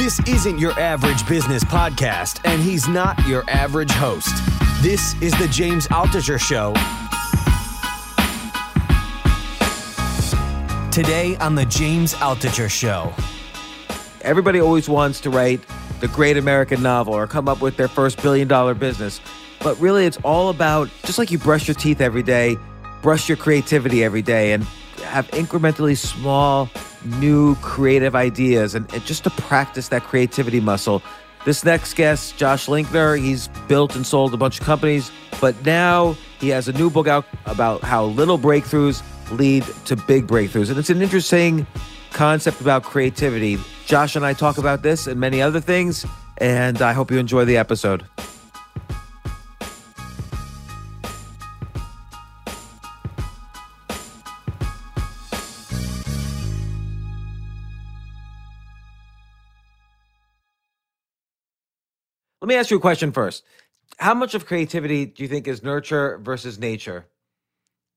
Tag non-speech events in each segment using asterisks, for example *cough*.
This isn't your average business podcast, and he's not your average host. This is the James Altucher Show. Today on the James Altucher Show. Everybody always wants to write the great American novel or come up with their first billion dollar business. But really, it's all about just like you brush your teeth every day, brush your creativity every day, and have incrementally small, new creative ideas and, and just to practice that creativity muscle. This next guest, Josh Linkner, he's built and sold a bunch of companies, but now he has a new book out about how little breakthroughs lead to big breakthroughs. And it's an interesting concept about creativity. Josh and I talk about this and many other things, and I hope you enjoy the episode. Me ask you a question first. How much of creativity do you think is nurture versus nature?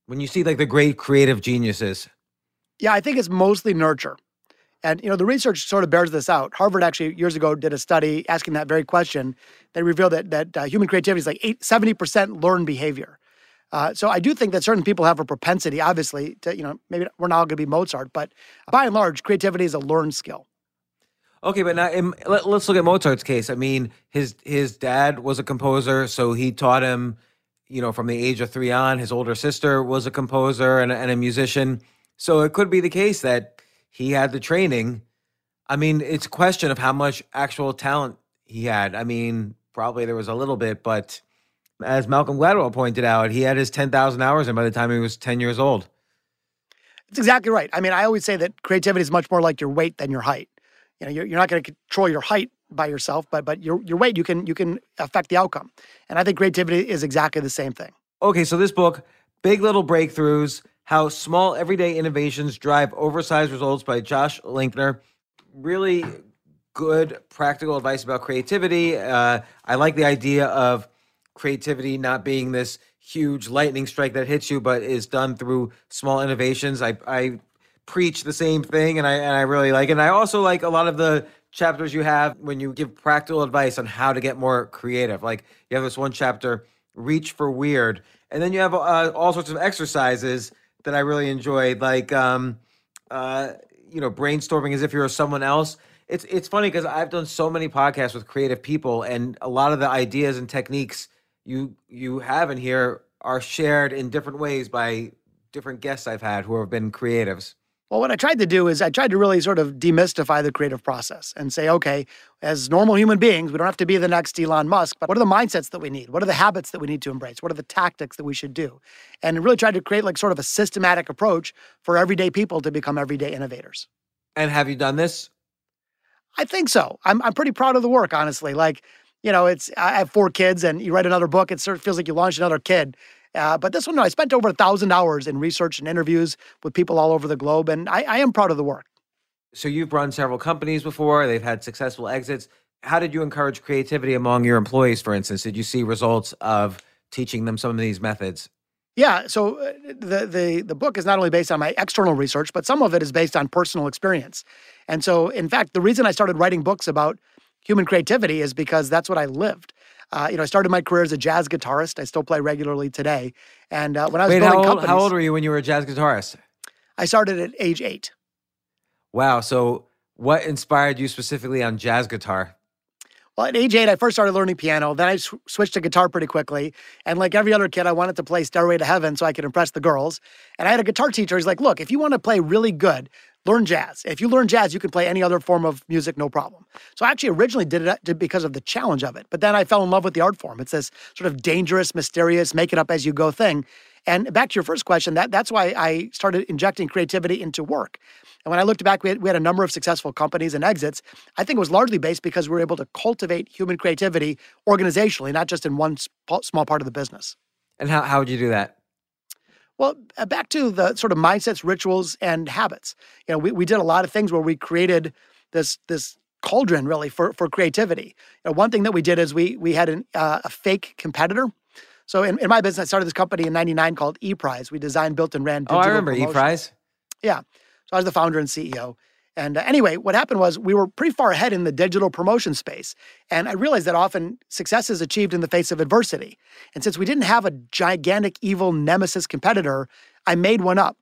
When you see like the great creative geniuses, Yeah, I think it's mostly nurture. And you know, the research sort of bears this out. Harvard actually years ago did a study asking that very question. They revealed that that uh, human creativity is like eight, 70% learned behavior. Uh, so I do think that certain people have a propensity, obviously, to you know, maybe we're not all going to be Mozart, but by and large, creativity is a learned skill. Okay, but now let, us look at Mozart's case. I mean, his his dad was a composer, so he taught him, you know, from the age of three on. His older sister was a composer and, and a musician, so it could be the case that he had the training. I mean, it's a question of how much actual talent he had. I mean, probably there was a little bit, but as Malcolm Gladwell pointed out, he had his ten thousand hours, and by the time he was ten years old. It's exactly right. I mean, I always say that creativity is much more like your weight than your height. You know, you're, you're not going to control your height by yourself, but but your your weight you can you can affect the outcome. And I think creativity is exactly the same thing. Okay, so this book, Big Little Breakthroughs How Small Everyday Innovations Drive Oversized Results by Josh Linkner. Really good practical advice about creativity. Uh, I like the idea of creativity not being this huge lightning strike that hits you, but is done through small innovations. I, I preach the same thing and I, and I really like it. And I also like a lot of the chapters you have when you give practical advice on how to get more creative. Like you have this one chapter, Reach for Weird. And then you have uh, all sorts of exercises that I really enjoyed, like, um, uh, you know, brainstorming as if you're someone else. It's, it's funny because I've done so many podcasts with creative people, and a lot of the ideas and techniques you you have in here are shared in different ways by different guests I've had who have been creatives. Well, what I tried to do is I tried to really sort of demystify the creative process and say, okay, as normal human beings, we don't have to be the next Elon Musk, but what are the mindsets that we need? What are the habits that we need to embrace? What are the tactics that we should do? And really tried to create like sort of a systematic approach for everyday people to become everyday innovators. And have you done this? I think so. I'm I'm pretty proud of the work, honestly. Like, you know, it's I have four kids, and you write another book, it sort of feels like you launched another kid. Uh, but this one, no, I spent over a thousand hours in research and interviews with people all over the globe, and I, I am proud of the work. So you've run several companies before, they've had successful exits. How did you encourage creativity among your employees, for instance? Did you see results of teaching them some of these methods? Yeah, so uh, the the the book is not only based on my external research, but some of it is based on personal experience. And so, in fact, the reason I started writing books about human creativity is because that's what I lived. Uh, you know, I started my career as a jazz guitarist. I still play regularly today. And uh, when I was Wait, building how old, companies, how old were you when you were a jazz guitarist? I started at age eight. Wow. So what inspired you specifically on jazz guitar? Well, at age eight, I first started learning piano. Then I sw- switched to guitar pretty quickly. And like every other kid, I wanted to play Stairway to Heaven so I could impress the girls. And I had a guitar teacher. He's like, look, if you want to play really good, learn jazz. If you learn jazz, you can play any other form of music, no problem. So I actually originally did it uh, because of the challenge of it. But then I fell in love with the art form. It's this sort of dangerous, mysterious, make it up as you go thing. And back to your first question, that, that's why I started injecting creativity into work. And when I looked back, we had, we had a number of successful companies and exits. I think it was largely based because we were able to cultivate human creativity organizationally, not just in one sp- small part of the business. And how, how would you do that? Well, uh, back to the sort of mindsets, rituals, and habits. You know, we, we did a lot of things where we created this this cauldron really for for creativity. You know, one thing that we did is we we had an, uh, a fake competitor. So in, in my business, I started this company in '99 called ePrize. We designed, built, and ran. Oh, I digital remember promotions. E-Prize. Yeah. So I was the founder and CEO. And uh, anyway, what happened was we were pretty far ahead in the digital promotion space. And I realized that often success is achieved in the face of adversity. And since we didn't have a gigantic evil nemesis competitor, I made one up.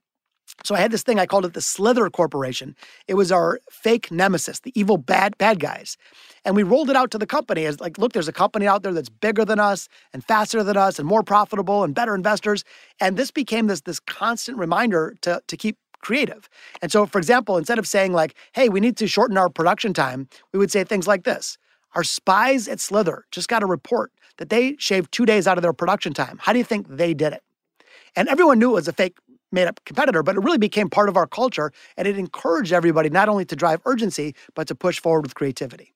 So I had this thing, I called it the Slither Corporation. It was our fake nemesis, the evil bad bad guys. And we rolled it out to the company as like, look, there's a company out there that's bigger than us and faster than us and more profitable and better investors. And this became this, this constant reminder to, to keep creative. And so, for example, instead of saying like, hey, we need to shorten our production time, we would say things like this. Our spies at Slither just got a report that they shaved two days out of their production time. How do you think they did it? And everyone knew it was a fake made up competitor, but it really became part of our culture and it encouraged everybody not only to drive urgency, but to push forward with creativity.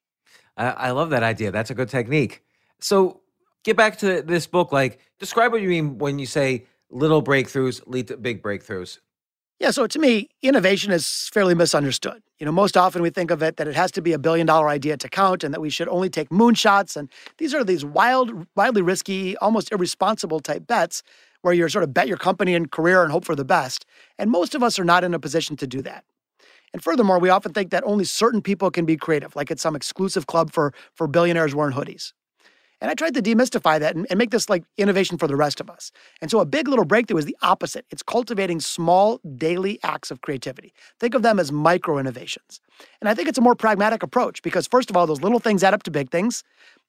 I, I love that idea. That's a good technique. So get back to this book. Like, describe what you mean when you say little breakthroughs lead to big breakthroughs. Yeah, so to me, innovation is fairly misunderstood. You know, most often we think of it that it has to be a billion dollar idea to count and that we should only take moonshots. And these are these wild, wildly risky, almost irresponsible type bets where you're sort of bet your company and career and hope for the best. And most of us are not in a position to do that. And furthermore, we often think that only certain people can be creative, like it's some exclusive club for, for billionaires wearing hoodies. And I tried to demystify that and, and, make this like innovation for the rest of us. And so a big little breakthrough is the opposite. It's cultivating small daily acts of creativity. Think of them as micro innovations. And I think it's a more pragmatic approach because, first of all, those little things add up to big things.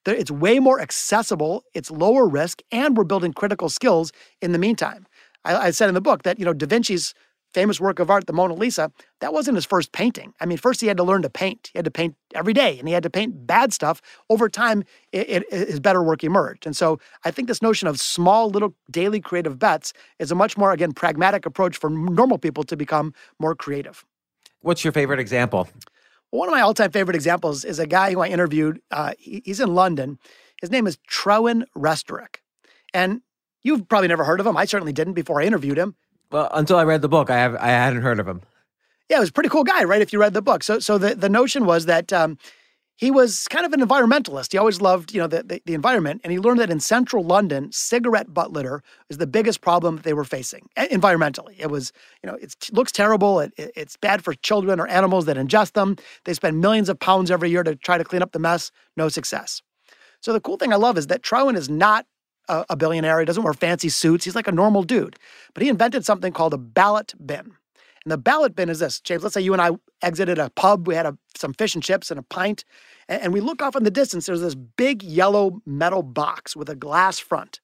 It's way more accessible, it's lower risk, and we're building critical skills in the meantime. I, I said in the book that, you know, Da Vinci's famous work of art, the Mona Lisa, that wasn't his first painting. I mean, first he had to learn to paint. He had to paint every day and he had to paint bad stuff. Over time, it, it, his better work emerged. And so I think this notion of small, little daily creative bets is a much more, again, pragmatic approach for normal people to become more creative. What's your favorite example? One of my all time favorite examples is a guy who I interviewed. Uh, he, he's in London. His name is Trewin Restorick. And you've probably never heard of him. I certainly didn't before I interviewed him. Well, until I read the book, I have I hadn't heard of him. Yeah, it was a pretty cool guy, right? If you read the book, so so the the notion was that um, he was kind of an environmentalist. He always loved you know the, the, the environment, and he learned that in central London, cigarette butt litter is the biggest problem they were facing environmentally. It was you know it looks terrible. It, it, it's bad for children or animals that ingest them. They spend millions of pounds every year to try to clean up the mess. No success. So the cool thing I love is that Trewin is not a, a billionaire. He doesn't wear fancy suits. He's like a normal dude. But he invented something called a ballot bin. And the ballot bin is this, James. Let's say you and I exited a pub. We had a, some fish and chips and a pint, and, and we look off in the distance. There's this big yellow metal box with a glass front.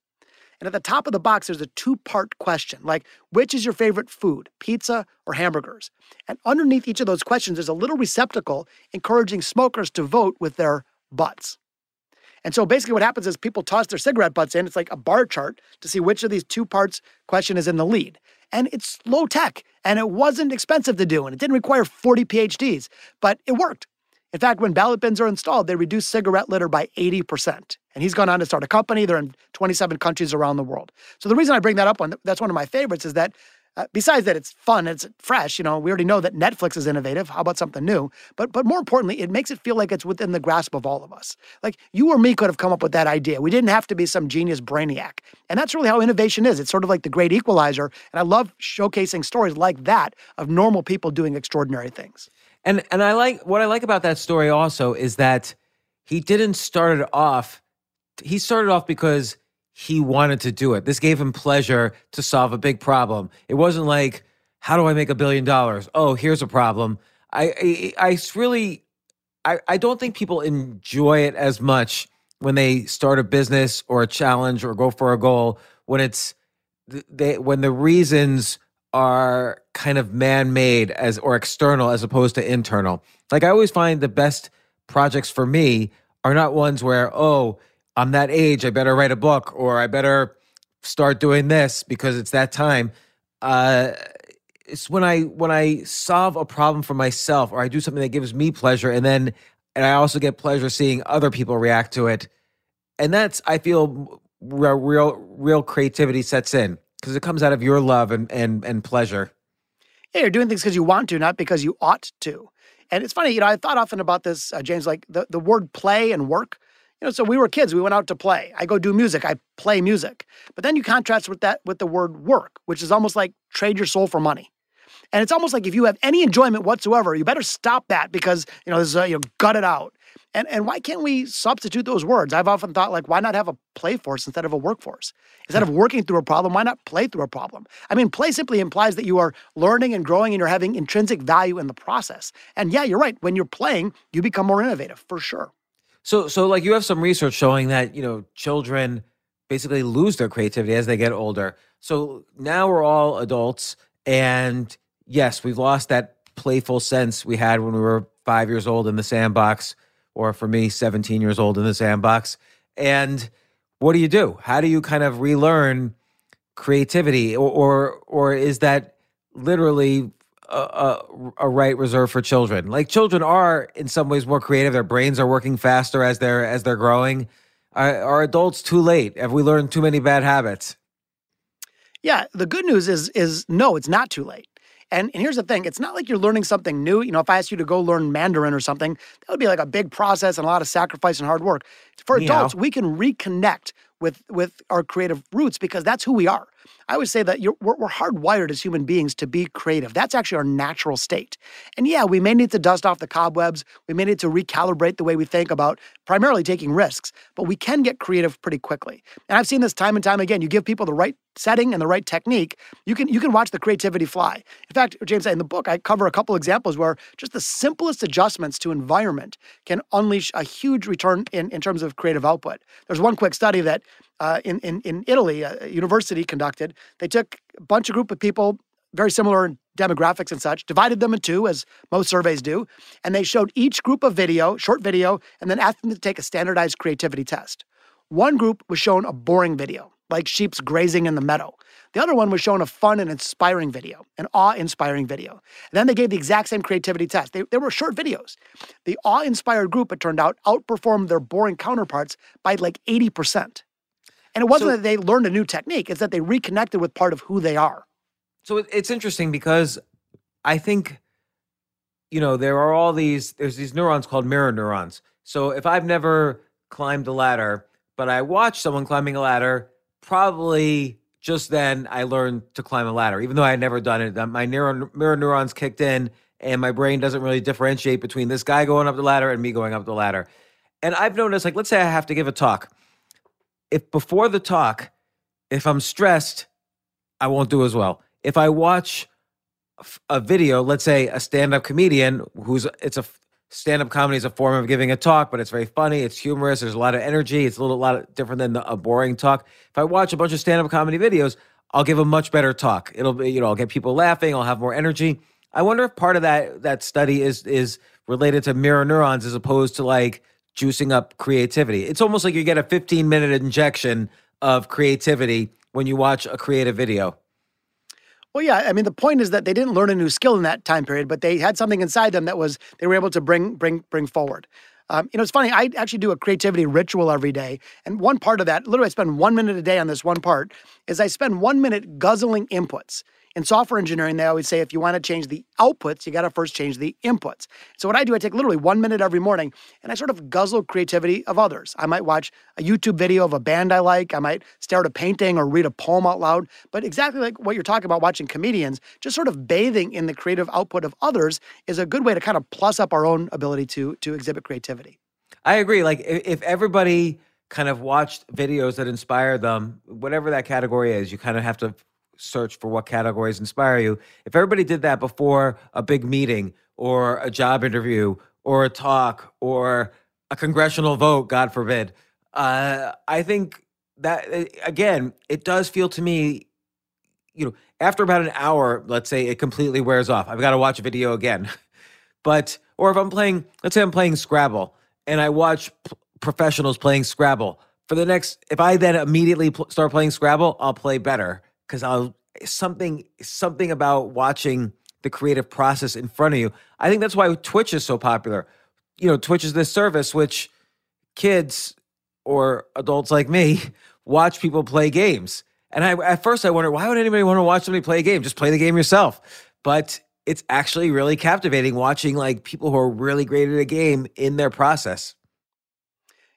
And at the top of the box, there's a two part question like, which is your favorite food, pizza or hamburgers? And underneath each of those questions, there's a little receptacle encouraging smokers to vote with their butts. And so basically, what happens is people toss their cigarette butts in. It's like a bar chart to see which of these two parts question is in the lead. And it's low tech and it wasn't expensive to do and it didn't require 40 PhDs, but it worked. In fact, when ballot bins are installed, they reduce cigarette litter by 80%. And he's gone on to start a company. They're in 27 countries around the world. So the reason I bring that up, on that's one of my favorites, is that uh, besides that, it's fun, it's fresh. You know, we already know that Netflix is innovative. How about something new? But but more importantly, it makes it feel like it's within the grasp of all of us. Like you or me could have come up with that idea. We didn't have to be some genius brainiac. And that's really how innovation is. It's sort of like the great equalizer. And I love showcasing stories like that of normal people doing extraordinary things. And and I like what I like about that story also is that he didn't start it off. He started off because he wanted to do it. This gave him pleasure to solve a big problem. It wasn't like, how do I make a billion dollars? Oh, here's a problem. I, I, I really, I, I don't think people enjoy it as much when they start a business or a challenge or go for a goal when it's they when the reasons are kind of man-made as or external as opposed to internal. Like I always find the best projects for me are not ones where oh I'm that age. I better write a book or I better start doing this because it's that time. Uh, it's when I when I solve a problem for myself or I do something that gives me pleasure, and then and I also get pleasure seeing other people react to it, and that's I feel real real, real creativity sets in because it comes out of your love and and and pleasure. Yeah, you're doing things because you want to, not because you ought to. And it's funny, you know, I thought often about this, uh, James, like the, the word play and work you know, so we were kids. We went out to play. I go do music. I play music. But then you contrast with that with the word work, which is almost like trade your soul for money. And it's almost like if you have any enjoyment whatsoever, you better stop that because, you know, this is, uh, you know, gut it out. And, and why can't we substitute those words? I've often thought, like, why not have a play force instead of a workforce? Instead of working through a problem, why not play through a problem? I mean, play simply implies that you are learning and growing and you're having intrinsic value in the process. And yeah, you're right. When you're playing, you become more innovative for sure. So, so like you have some research showing that you know children basically lose their creativity as they get older. So now we're all adults, and yes, we've lost that playful sense we had when we were five years old in the sandbox, or for me, seventeen years old in the sandbox. And what do you do? How do you kind of relearn creativity, or or, or is that literally a, a, right reserved for children. Like children are in some ways more creative. Their brains are working faster as they're as they're growing. Are, are adults too late? Have we learned too many bad habits? Yeah, the good news is is no, it's not too late. And, and here's the thing it's not like you're learning something new. You know, if I asked you to go learn Mandarin or something, that would be like a big process and a lot of sacrifice and hard work. For adults, we can reconnect with with our creative roots because that's who we are. I would say that we're, we're hardwired as human beings to be creative. That's actually our natural state. And yeah, we may need to dust off the cobwebs. We may need to recalibrate the way we think about primarily taking risks, but we can get creative pretty quickly. And I've seen this time and time again. You give people the right setting and the right technique, you can you can watch the creativity fly. In fact, James, in the book, I cover a couple examples where just the simplest adjustments to environment can unleash a huge return in, in terms of creative output. There's one quick study that uh, in, in, in Italy, a university conducted. They took a bunch of group of people, very similar in demographics and such, divided them in two, as most surveys do, and they showed each group a video, short video, and then asked them to take a standardized creativity test. One group was shown a boring video, like sheep's grazing in the meadow. The other one was shown a fun and inspiring video, an awe inspiring video. And then they gave the exact same creativity test. They, they were short videos. The awe inspired group, it turned out, outperformed their boring counterparts by like 80%. And it wasn't so, that they learned a new technique, it's that they reconnected with part of who they are. So it's interesting because I think, you know, there are all these, there's these neurons called mirror neurons. So if I've never climbed a ladder, but I watch someone climbing a ladder, probably just then I learned to climb a ladder, even though I had never done it. My neuron, mirror neurons kicked in, and my brain doesn't really differentiate between this guy going up the ladder and me going up the ladder. And I've noticed, like, let's say I have to give a talk if before the talk, if I'm stressed, I won't do as well. If I watch a video, let's say a stand-up comedian who's it's a stand-up comedy is a form of giving a talk, but it's very funny, it's humorous, there's a lot of energy, it's a little lot different than the, a boring talk. If I watch a bunch of stand-up comedy videos, I'll give a much better talk. It'll be, you know, I'll get people laughing, I'll have more energy. I wonder if part of that that study is is related to mirror neurons as opposed to like juicing up creativity. It's almost like you get a 15 minute injection of creativity when you watch a creative video. Well, yeah. I mean, the point is that they didn't learn a new skill in that time period, but they had something inside them that was they were able to bring bring bring forward. Um, you know, it's funny. I actually do a creativity ritual every day, and one part of that, literally, I spend one minute a day on this one part. Is I spend one minute guzzling inputs in software engineering, they always say if you want to change the outputs, you got to first change the inputs. So what I do, I take literally one minute every morning and I sort of guzzle creativity of others. I might watch a YouTube video of a band I like. I might stare at a painting or read a poem out loud. But exactly like what you're talking about watching comedians, just sort of bathing in the creative output of others is a good way to kind of plus up our own ability to to exhibit creativity. I agree. Like if everybody kind of watched videos that inspire them, whatever that category is, you kind of have to search for what categories inspire you. If everybody did that before a big meeting or a job interview or a talk or a congressional vote, God forbid, uh, I think that eh, again, it does feel to me, you know, after about an hour, let's say it completely wears off. I've got to watch a video again. *laughs* but, or if I'm playing, let's say I'm playing Scrabble and I watch p- professionals playing Scrabble for the next, if I then immediately pl- start playing Scrabble, I'll play better because I'll eh, something something about watching the creative process in front of you. I think that's why Twitch is so popular. You know, Twitch is this service which kids or adults like me *laughs* watch people play games. And I at first I wondered why would anybody want to watch somebody play a game? Just play the game yourself. But it's actually really captivating watching like people who are really great at a game in their process.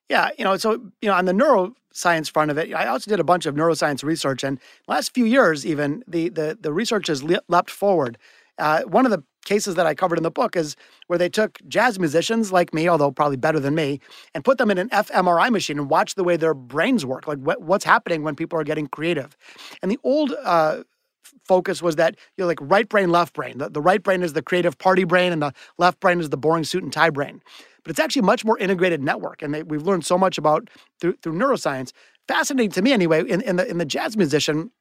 Yeah, you know, so you know, on the neuroscience front of it, I also did a bunch of neuroscience research, and last few years, even the the the research has leapt forward. Uh, one of the cases that I covered in the book is where they took jazz musicians like me, although probably better than me, and put them in an fMRI machine and watched the way their brains work, like what, what's happening when people are getting creative. And the old uh, focus was that you're like right brain, left brain. The, the right brain is the creative party brain, and the left brain is the boring suit and tie brain. But it's actually a much more integrated network, and they, we've learned so much about through, through neuroscience. Fascinating to me, anyway. In, in the in the jazz musician,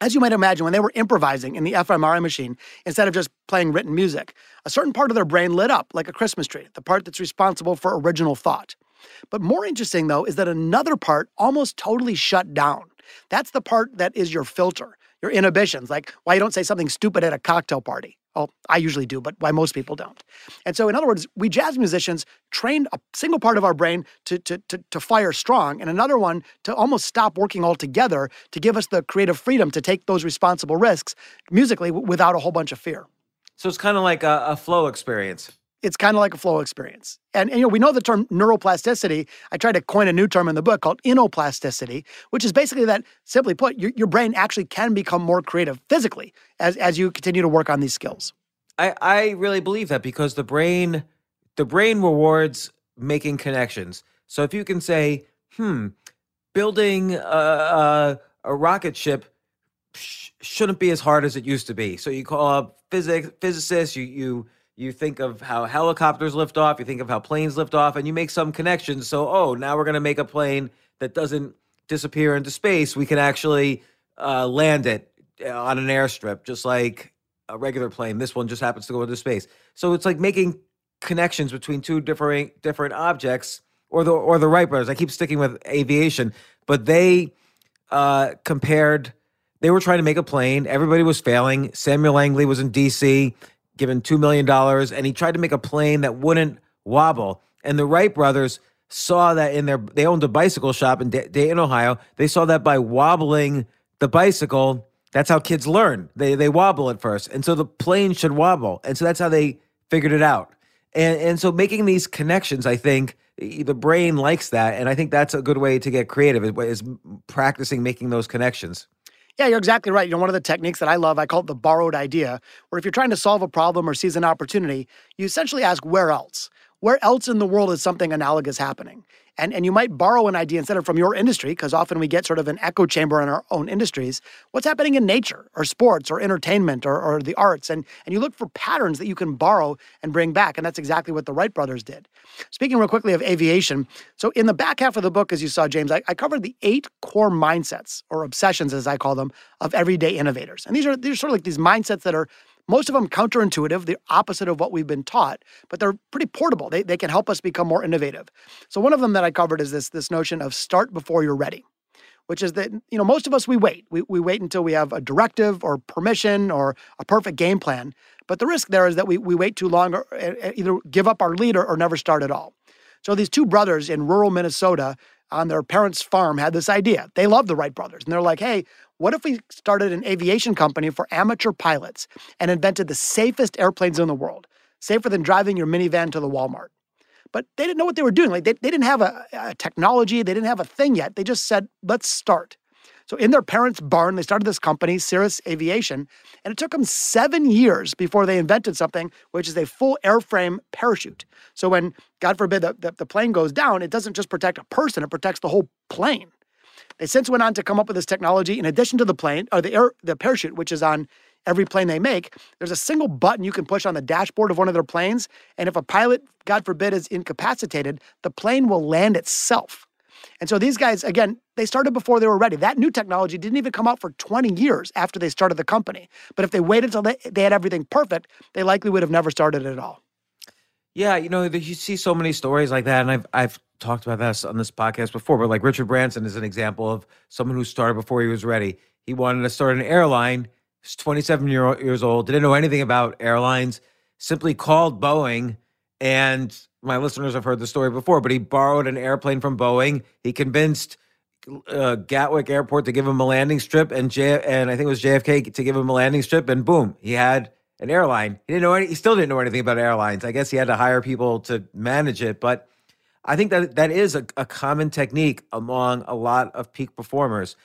as you might imagine, when they were improvising in the fMRI machine, instead of just playing written music, a certain part of their brain lit up like a Christmas tree, the part that's responsible for original thought. But more interesting, though, is that another part almost totally shut down. That's the part that is your filter your inhibitions, like why you don't say something stupid at a cocktail party. Well, I usually do, but why most people don't. And so, in other words, we jazz musicians trained a single part of our brain to, to, to, to, fire strong and another one to almost stop working altogether to give us the creative freedom to take those responsible risks musically without a whole bunch of fear. So it's kind of like a, a flow experience it's kind of like a flow experience. And, and, you know, we know the term neuroplasticity. I tried to coin a new term in the book called innoplasticity, which is basically that, simply put, your, your brain actually can become more creative physically as, as you continue to work on these skills. I, I really believe that because the brain the brain rewards making connections. So if you can say, hmm, building a, a, a rocket ship sh- shouldn't be as hard as it used to be. So you call up physics physicists, you you you think of how helicopters lift off, you think of how planes lift off, and you make some connections. So, oh, now we're going to make a plane that doesn't disappear into space. We can actually uh, land it uh, on an airstrip, just like a regular plane. This one just happens to go into space. So it's like making connections between two different different objects, or the or the Wright brothers. I keep sticking with aviation, but they uh, compared. They were trying to make a plane. Everybody was failing. Samuel Langley was in D.C given $2 million, and he tried to make a plane that wouldn't wobble. And the Wright brothers saw that in their, they owned a bicycle shop in Dayton, Ohio. They saw that by wobbling the bicycle, that's how kids learn. They, they wobble at first. And so the plane should wobble. And so that's how they figured it out. And, and so making these connections, I think, the brain likes that. And I think that's a good way to get creative is practicing making those connections. Yeah, you're exactly right. You know, one of the techniques that I love, I call it the borrowed idea, where if you're trying to solve a problem or seize an opportunity, you essentially ask, where else? Where else in the world is something analogous happening? And, and you might borrow an idea instead of from your industry, because often we get sort of an echo chamber in our own industries. What's happening in nature or sports or entertainment or, or the arts? And, and you look for patterns that you can borrow and bring back. And that's exactly what the Wright brothers did. Speaking real quickly of aviation, so in the back half of the book, as you saw, James, I, I covered the eight core mindsets or obsessions, as I call them, of everyday innovators. And these are, these are sort of like these mindsets that are most of them counterintuitive, the opposite of what we've been taught, but they're pretty portable. They, they can help us become more innovative. So one of them that I covered is this, this notion of start before you're ready, which is that, you know, most of us, we wait. We, we wait until we have a directive or permission or a perfect game plan. But the risk there is that we, we wait too long or eh, eh, either give up our leader or never start at all. So these two brothers in rural Minnesota on their parents' farm had this idea. They love the Wright brothers. And they're like, hey, what if we started an aviation company for amateur pilots and invented the safest airplanes in the world, safer than driving your minivan to the Walmart? But they didn't know what they were doing. Like they, they didn't have a, a technology, they didn't have a thing yet. They just said, let's start. So in their parents' barn, they started this company, Cirrus Aviation, and it took them seven years before they invented something, which is a full airframe parachute. So when, God forbid, the, the, the plane goes down, it doesn't just protect a person, it protects the whole plane. They since went on to come up with this technology in addition to the plane or the air, the parachute, which is on every plane they make. There's a single button you can push on the dashboard of one of their planes, and if a pilot, God forbid, is incapacitated, the plane will land itself. And so these guys, again, they started before they were ready. That new technology didn't even come out for 20 years after they started the company. But if they waited until they, they had everything perfect, they likely would have never started at all. Yeah, you know, you see so many stories like that, and I've I've talked about this on this podcast before, but like Richard Branson is an example of someone who started before he was ready. He wanted to start an airline. He's 27 year, years old, didn't know anything about airlines, simply called Boeing. And my listeners have heard the story before, but he borrowed an airplane from Boeing. He convinced uh, Gatwick Airport to give him a landing strip, and J- and I think it was JFK to give him a landing strip, and boom, he had an airline. He didn't know any, he still didn't know anything about airlines. I guess he had to hire people to manage it, but I think that that is a, a common technique among a lot of peak performers.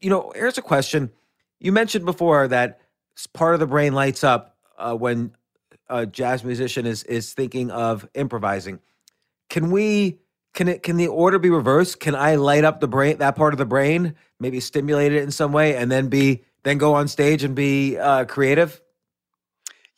You know, here's a question. You mentioned before that part of the brain lights up uh, when a jazz musician is is thinking of improvising. Can we? Can it? Can the order be reversed? Can I light up the brain, that part of the brain, maybe stimulate it in some way, and then be then go on stage and be uh, creative?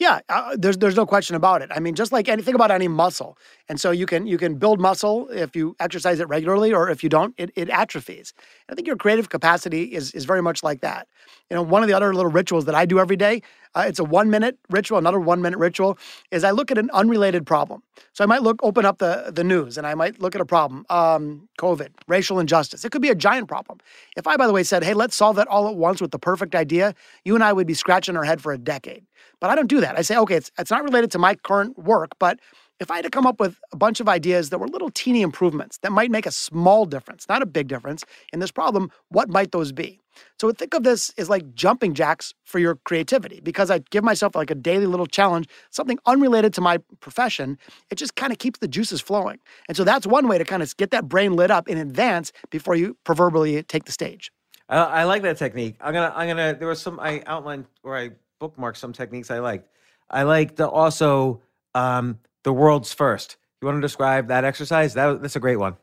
Yeah, uh, there's there's no question about it. I mean, just like anything about any muscle, and so you can you can build muscle if you exercise it regularly, or if you don't, it, it atrophies. I think your creative capacity is is very much like that. You know, one of the other little rituals that I do every day, uh, it's a one minute ritual. Another one minute ritual is I look at an unrelated problem. So I might look open up the the news, and I might look at a problem, um, COVID, racial injustice. It could be a giant problem. If I, by the way, said, "Hey, let's solve that all at once with the perfect idea," you and I would be scratching our head for a decade. But I don't do that. I say, okay, it's, it's not related to my current work, but if I had to come up with a bunch of ideas that were little teeny improvements that might make a small difference, not a big difference in this problem, what might those be? So think of this as like jumping jacks for your creativity because I give myself like a daily little challenge, something unrelated to my profession. It just kind of keeps the juices flowing. And so that's one way to kind of get that brain lit up in advance before you proverbially take the stage. I, I like that technique. I'm gonna, I'm gonna. There was some I outlined where I bookmark some techniques I liked. I liked the, also um, the world's first. You want to describe that exercise? That, that's a great one.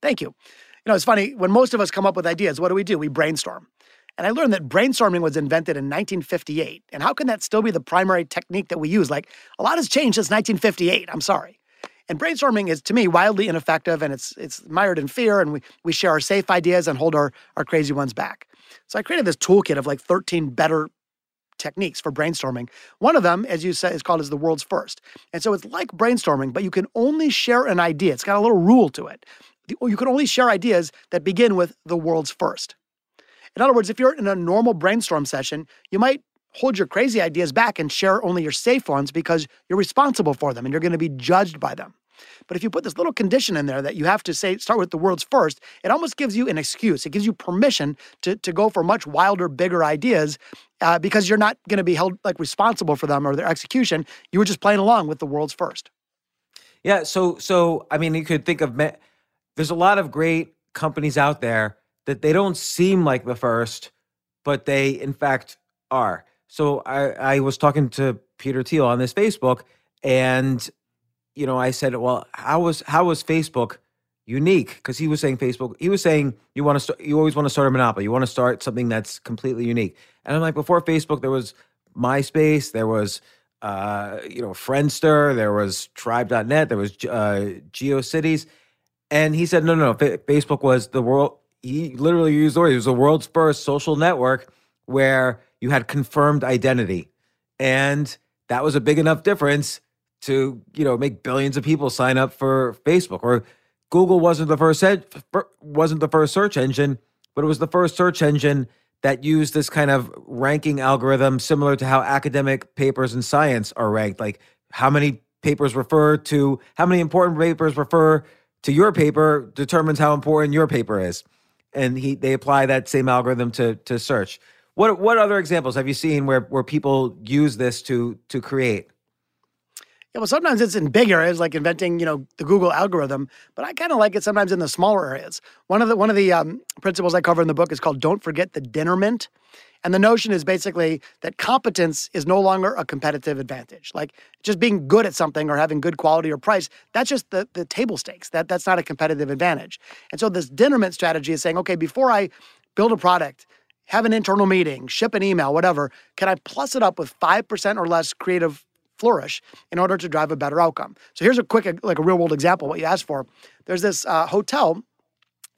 Thank you. You know, it's funny when most of us come up with ideas. What do we do? We brainstorm. And I learned that brainstorming was invented in 1958. And how can that still be the primary technique that we use? Like a lot has changed since 1958. I'm sorry. And brainstorming is to me wildly ineffective and it's it's mired in fear and we we share our safe ideas and hold our, our crazy ones back. So I created this toolkit of like 13 better techniques for brainstorming. One of them, as you said, is called as the world's first. And so it's like brainstorming, but you can only share an idea. It's got a little rule to it. You can only share ideas that begin with the world's first. In other words, if you're in a normal brainstorm session, you might hold your crazy ideas back and share only your safe ones because you're responsible for them and you're going to be judged by them. But if you put this little condition in there that you have to say, start with the world's first, it almost gives you an excuse. It gives you permission to, to go for much wilder, bigger ideas uh, because you're not going to be held like responsible for them or their execution. You were just playing along with the world's first. Yeah. So, so I mean, you could think of there's a lot of great companies out there that they don't seem like the first, but they in fact are. So I, I was talking to Peter Thiel on this Facebook, and you know, I said, well, how was how was Facebook unique? Because he was saying Facebook, he was saying you want to start, you always want to start a monopoly. You want to start something that's completely unique. And I'm like, before Facebook, there was MySpace, there was uh, you know, Friendster, there was Tribe.net, there was uh, GeoCities, and he said, no, no, no. Facebook was the world. He literally used the word. It was the world's first social network where you had confirmed identity, and that was a big enough difference to you know make billions of people sign up for Facebook or Google wasn't the first wasn't the first search engine, but it was the first search engine that used this kind of ranking algorithm similar to how academic papers in science are ranked, like how many papers refer to how many important papers refer to your paper determines how important your paper is. And he they apply that same algorithm to to search. What what other examples have you seen where where people use this to to create? Yeah, well, sometimes it's in big areas like inventing, you know, the Google algorithm, but I kind of like it sometimes in the smaller areas. One of the one of the um, principles I cover in the book is called "Don't forget the dinner mint," and the notion is basically that competence is no longer a competitive advantage. Like just being good at something or having good quality or price, that's just the the table stakes. That that's not a competitive advantage. And so this dinner mint strategy is saying, okay, before I build a product, have an internal meeting, ship an email, whatever, can I plus it up with five percent or less creative flourish in order to drive a better outcome. So here's a quick, like a real world example, what you asked for. There's this uh, hotel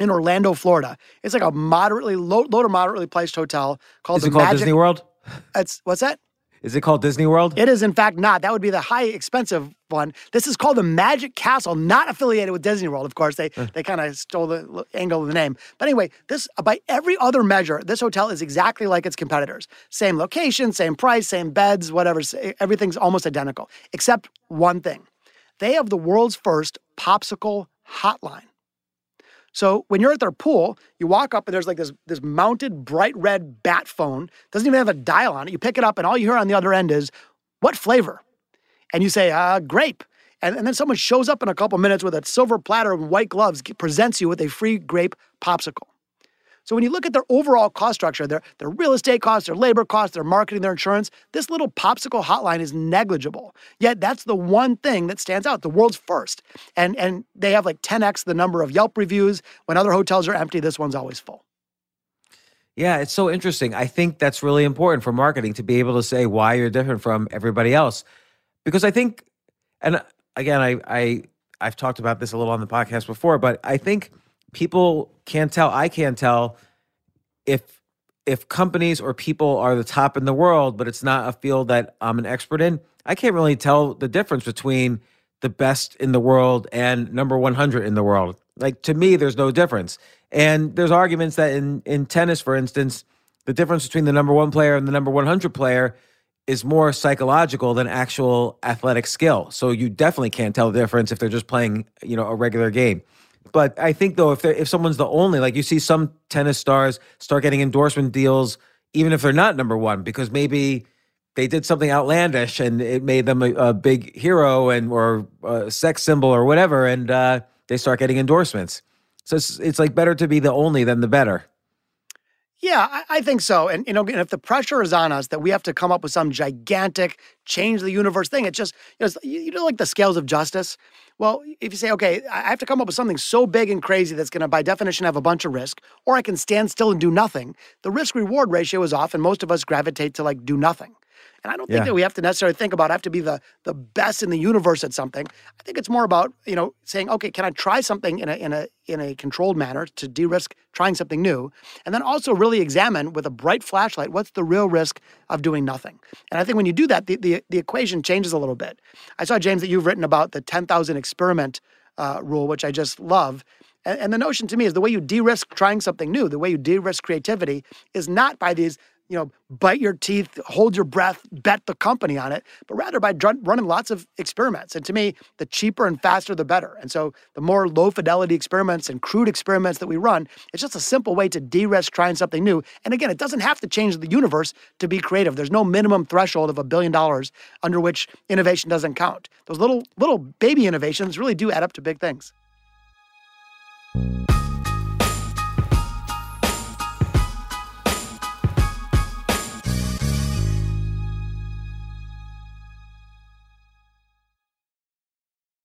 in Orlando, Florida. It's like a moderately low, low to moderately priced hotel called Is the it called Magic. Disney World? It's what's that? Is it called Disney World? It is, in fact, not. That would be the high expensive one. This is called the Magic Castle, not affiliated with Disney World. Of course, they they kind of stole the angle of the name. But anyway, this uh, by every other measure, this hotel is exactly like its competitors. Same location, same price, same beds, whatever. Everything's almost identical, except one thing: they have the world's first popsicle hotline. So when you're at their pool, you walk up and there's like this this mounted bright red bat phone. Doesn't even have a dial on it. You pick it up and all you hear on the other end is, "What flavor?" And you say, uh, "Grape." And, and then someone shows up in a couple minutes with a silver platter and white gloves, presents you with a free grape popsicle. So when you look at their overall cost structure, their, their real estate costs, their labor costs, their marketing, their insurance, this little popsicle hotline is negligible. Yet that's the one thing that stands out. The world's first. And and they have like 10x the number of Yelp reviews. When other hotels are empty, this one's always full. Yeah, it's so interesting. I think that's really important for marketing to be able to say why you're different from everybody else. Because I think and again, I I I've talked about this a little on the podcast before, but I think people can't tell. I can't tell if if companies or people are the top in the world, but it's not a field that I'm an expert in. I can't really tell the difference between the best in the world and number 100 in the world. Like to me, there's no difference. And there's arguments that in in tennis, for instance, the difference between the number one player and the number 100 player is more psychological than actual athletic skill. So you definitely can't tell the difference if they're just playing, you know, a regular game. But I think though, if if someone's the only, like you see some tennis stars start getting endorsement deals, even if they're not number one, because maybe they did something outlandish and it made them a, a big hero and or a sex symbol or whatever, and uh, they start getting endorsements. So it's, it's like better to be the only than the better. Yeah, I, I, think so. And you know, if the pressure is on us that we have to come up with some gigantic change the universe thing, it's just you know, you know, like the scales of justice. Well, if you say, okay, I have to come up with something so big and crazy that's going to, by definition, have a bunch of risk, or I can stand still and do nothing, the risk reward ratio is off, and most of us gravitate to like do nothing. And I don't think yeah. that we have to necessarily think about I have to be the the best in the universe at something. I think it's more about you know saying, okay, can I try something in a in a in a controlled manner to de-risk trying something new, and then also really examine with a bright flashlight what's the real risk of doing nothing. And I think when you do that, the the, the equation changes a little bit. I saw James that you've written about the ten thousand experiment uh, rule, which I just love. And, and the notion to me is the way you de-risk trying something new, the way you de-risk creativity, is not by these you know, bite your teeth, hold your breath, bet the company on it, but rather by dr- running lots of experiments. And to me, the cheaper and faster, the better. And so the more low fidelity experiments and crude experiments that we run, it's just a simple way to de risk trying something new. And again, it doesn't have to change the universe to be creative. There's no minimum threshold of a billion dollars under which innovation doesn't count. Those little, little baby innovations really do add up to big things.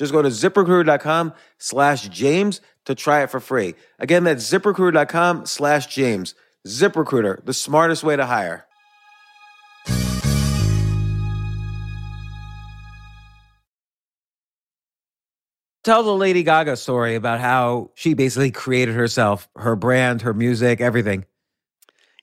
Just go to ziprecruiter.com slash James to try it for free. Again, that's ziprecruiter.com slash James. ZipRecruiter, the smartest way to hire. Tell the Lady Gaga story about how she basically created herself, her brand, her music, everything.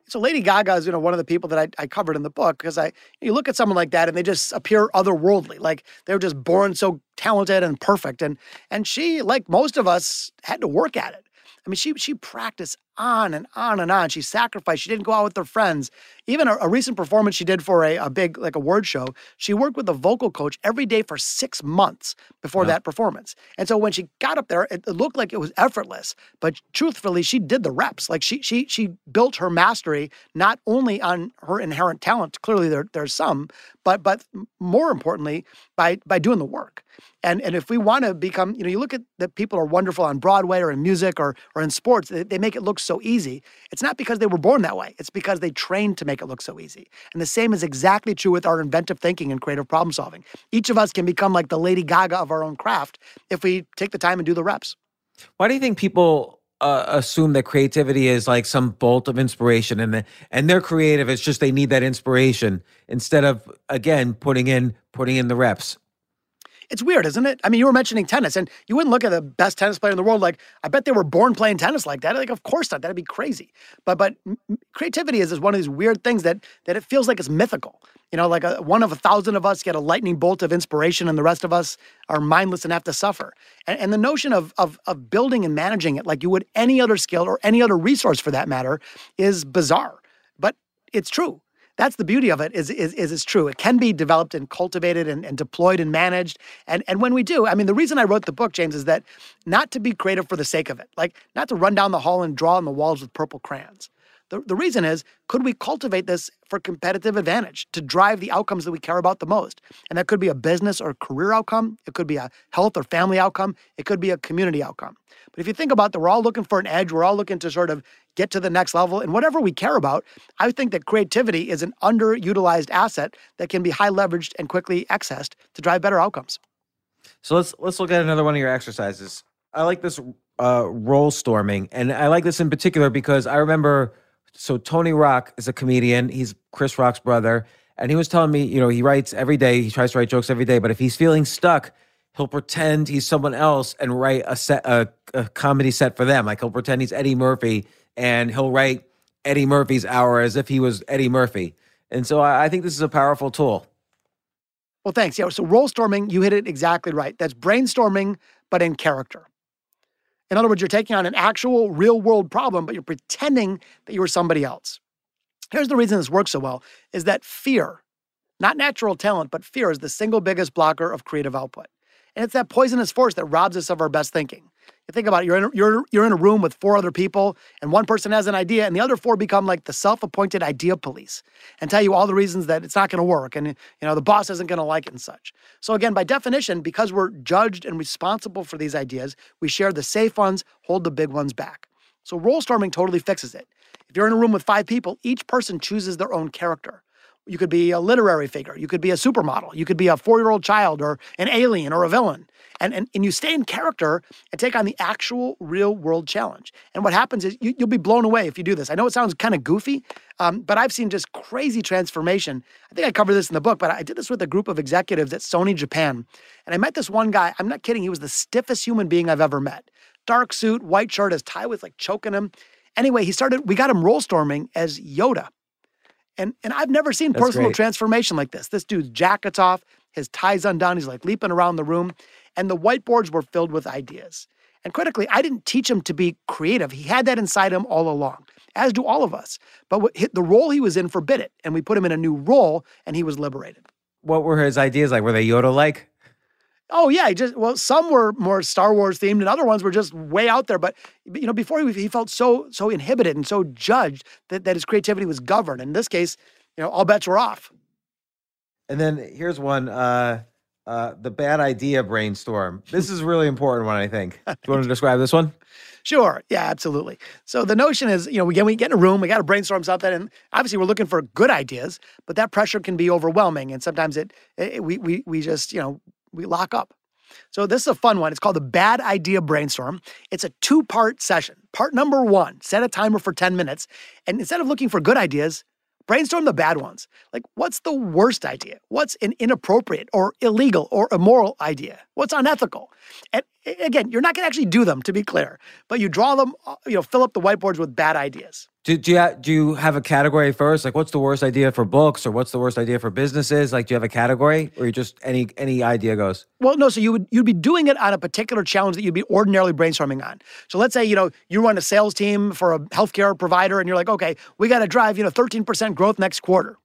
So Lady Gaga is, you know, one of the people that I, I covered in the book because I you look at someone like that and they just appear otherworldly, like they're just born so talented and perfect, and and she, like most of us, had to work at it. I mean, she she practiced on and on and on. She sacrificed. She didn't go out with her friends. Even a, a recent performance she did for a, a big like a word show, she worked with a vocal coach every day for six months before yeah. that performance. And so when she got up there, it, it, looked like it was effortless. But truthfully, she did the reps. Like she she she built her mastery not only on her inherent talent. Clearly, there there's some, but but more importantly, by by doing the work. And and if we want to become, you know, you look at the people are wonderful on Broadway or in music or or in sports, they, they make it look so easy. It's not because they were born that way. It's because they trained to make it look so easy. And the same is exactly true with our inventive thinking and creative problem solving. Each of us can become like the Lady Gaga of our own craft if we take the time and do the reps. Why do you think people uh, assume that creativity is like some bolt of inspiration and the, and they're creative it's just they need that inspiration instead of again putting in putting in the reps it's weird, isn't it? I mean, you were mentioning tennis, and you wouldn't look at the best tennis player in the world like, I bet they were born playing tennis like that. Like, of course not. That'd be crazy. But but creativity is, is one of these weird things that that it feels like it's mythical. You know, like a, one of a thousand of us get a lightning bolt of inspiration, and the rest of us are mindless and have to suffer. And, and the notion of, of of building and managing it like you would any other skill or any other resource for that matter is bizarre, but it's true that's the beauty of it is, is, is it's true. It can be developed and cultivated and, and deployed and managed. And, and when we do, I mean, the reason I wrote the book, James, is that not to be creative for the sake of it, like not to run down the hall and draw on the walls with purple crayons. The, the reason is could we cultivate this for competitive advantage to drive the outcomes that we care about the most? And that could be a business or career outcome. It could be a health or family outcome. It could be a community outcome. But if you think about that, we're all looking for an edge. We're all looking to sort of get to the next level. And whatever we care about, I think that creativity is an underutilized asset that can be high leveraged and quickly accessed to drive better outcomes. So let's let's look at another one of your exercises. I like this uh, role storming, and I like this in particular because I remember so Tony Rock is a comedian. He's Chris Rock's brother. And he was telling me, you know, he writes every day. He tries to write jokes every day. But if he's feeling stuck, he'll pretend he's someone else and write a set, a, a comedy set for them. Like he'll pretend he's Eddie Murphy and he'll write Eddie Murphy's hour as if he was Eddie Murphy. And so I, I think this is a powerful tool. Well, thanks. Yeah. So role storming, you hit it exactly right. That's brainstorming, but in character. In other words, you're taking on an actual real world problem, but you're pretending that you were somebody else. Here's the reason this works so well is that fear, not natural talent, but fear is the single biggest blocker of creative output. And it's that poisonous force that robs us of our best thinking. Think about it, you're in, you're, you're in a room with four other people, and one person has an idea, and the other four become like the self appointed idea police and tell you all the reasons that it's not going to work, and you know the boss isn't going to like it and such. So, again, by definition, because we're judged and responsible for these ideas, we share the safe ones, hold the big ones back. So, role storming totally fixes it. If you're in a room with five people, each person chooses their own character. You could be a literary figure. You could be a supermodel. You could be a four year old child or an alien or a villain. And, and, and you stay in character and take on the actual real world challenge. And what happens is you, will be blown away if you do this. I know it sounds kind of goofy, um, but I've seen just crazy transformation. I think I covered this in the book, but I did this with a group of executives at Sony Japan. And I met this one guy. I'm not kidding. He was the stiffest human being I've ever met. Dark suit, white shirt, his tie was like choking him. Anyway, he started, we got him role storming as Yoda. And and I've never seen That's personal great. transformation like this. This dude's jacket's off, his tie's undone, he's like leaping around the room, and the whiteboards were filled with ideas. And critically, I didn't teach him to be creative. He had that inside him all along, as do all of us. But what, the role he was in forbid it, and we put him in a new role, and he was liberated. what were his ideas like? Were they Yoda like? Oh yeah, he just well, some were more Star Wars themed, and other ones were just way out there. But you know, before he, he felt so so inhibited and so judged that, that his creativity was governed. In this case, you know, all bets were off. And then here's one: uh, uh, the bad idea brainstorm. This is really important one, I think. Do you want to describe this one? Sure. Yeah, absolutely. So the notion is, you know, we get, we get in a room, we got to brainstorm something, and obviously we're looking for good ideas, but that pressure can be overwhelming, and sometimes it, it we we we just you know we lock up. So this is a fun one. It's called the Bad Idea Brainstorm. It's a two-part session. Part number one: set a timer for ten minutes, and instead of looking for good ideas, brainstorm the bad ones. Like, what's the worst idea? What's an inappropriate or illegal or immoral idea? What's unethical? And again, you're not going to actually do them, to be clear, but you draw them, uh, you know, fill up the whiteboards with bad ideas. Do, do, you, do you have a category first? Like, what's the worst idea for books, or what's the worst idea for businesses? Like, do you have a category, or you just any any idea goes? Well, no. So you would you'd be doing it on a particular challenge that you'd be ordinarily brainstorming on. So let's say you know you run a sales team for a healthcare provider, and you're like, okay, we got to drive you know 13% growth next quarter.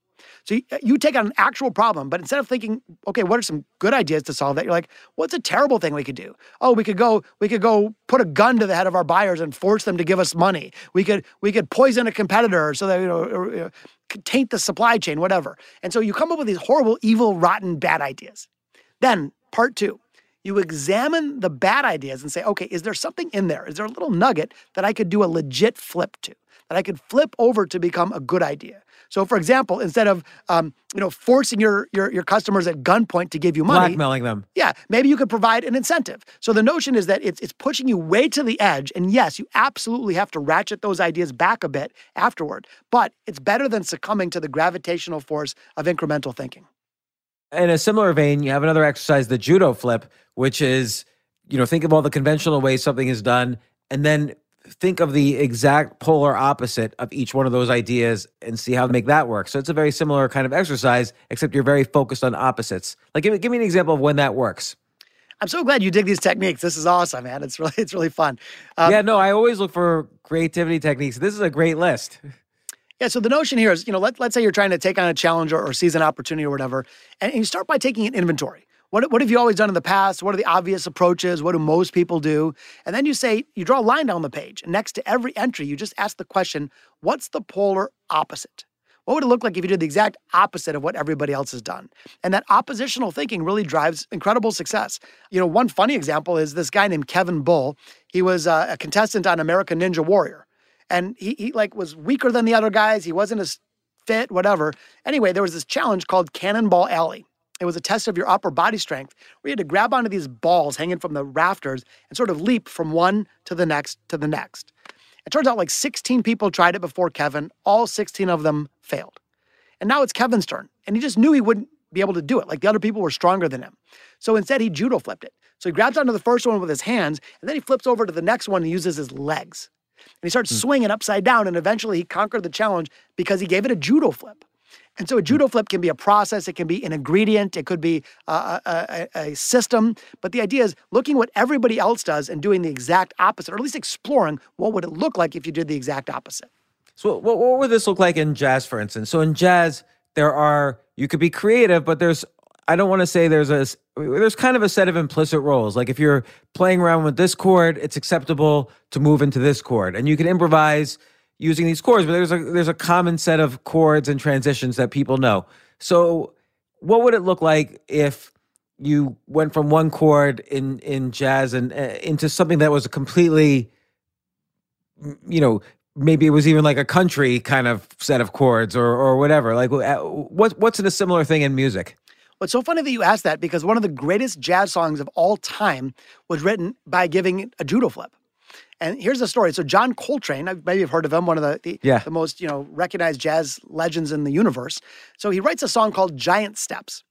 So you, you take on an actual problem, but instead of thinking, okay, what are some good ideas to solve that? You're like, what's a terrible thing we could do? Oh, we could go, we could go put a gun to the head of our buyers and force them to give us money. We could, we could poison a competitor so that you know, or, you know taint the supply chain, whatever. And so you come up with these horrible, evil, rotten, bad ideas. Then part two, you examine the bad ideas and say, okay, is there something in there? Is there a little nugget that I could do a legit flip to? That I could flip over to become a good idea. So, for example, instead of um, you know forcing your, your your customers at gunpoint to give you money, blackmailing them, yeah, maybe you could provide an incentive. So the notion is that it's it's pushing you way to the edge, and yes, you absolutely have to ratchet those ideas back a bit afterward. But it's better than succumbing to the gravitational force of incremental thinking. In a similar vein, you have another exercise, the judo flip, which is you know think of all the conventional ways something is done, and then think of the exact polar opposite of each one of those ideas and see how to make that work. So it's a very similar kind of exercise, except you're very focused on opposites. Like, give me, give me an example of when that works. I'm so glad you dig these techniques. This is awesome, man. It's really *laughs* it's really fun. Um, yeah, no, I always look for creativity techniques. This is a great list. *laughs* Yeah, so the notion here is, you know, let, let's say you're trying to take on a challenge or, or seize an opportunity or whatever, and, and you start by taking an inventory. What, what have you always done in the past? What are the obvious approaches? What do most people do? And then you say, you draw a line down the page. And next to every entry, you just ask the question, what's the polar opposite? What would it look like if you did the exact opposite of what everybody else has done? And that oppositional thinking really drives incredible success. You know, one funny example is this guy named Kevin Bull. He was uh, a contestant on American Ninja Warrior. And he, he like was weaker than the other guys. He wasn't as fit, whatever. Anyway, there was this challenge called Cannonball Alley. It was a test of your upper body strength where you had to grab onto these balls hanging from the rafters and sort of leap from one to the next to the next. It turns out like 16 people tried it before Kevin. All 16 of them failed. And now it's Kevin's turn. And he just knew he wouldn't be able to do it. Like the other people were stronger than him. So instead, he judo flipped it. So he grabs onto the first one with his hands, and then he flips over to the next one and uses his legs. And he starts mm. swinging upside down. And eventually, he conquered the challenge because he gave it a judo flip. And so a judo flip can be a process, it can be an ingredient, it could be a, a, a, system. But the idea is looking what everybody else does and doing the exact opposite, or at least exploring what would it look like if you did the exact opposite. So what, what would this look like in jazz, for instance? So in jazz, there are you could be creative, but there's I don't want to say there's a there's kind of a set of implicit roles. Like if you're playing around with this chord, it's acceptable to move into this chord, and you can improvise using these chords, but there's a there's a common set of chords and transitions that people know. So, what would it look like if you went from one chord in in jazz and uh, into something that was completely, you know, maybe it was even like a country kind of set of chords or or whatever. Like, uh, what what's in a similar thing in music? Well, it's so funny that you asked that because one of the greatest jazz songs of all time was written by giving a judo flip. And here's the story. So John Coltrane, maybe you've heard of him, one of the, the, yeah. the most you know recognized jazz legends in the universe. So he writes a song called Giant Steps.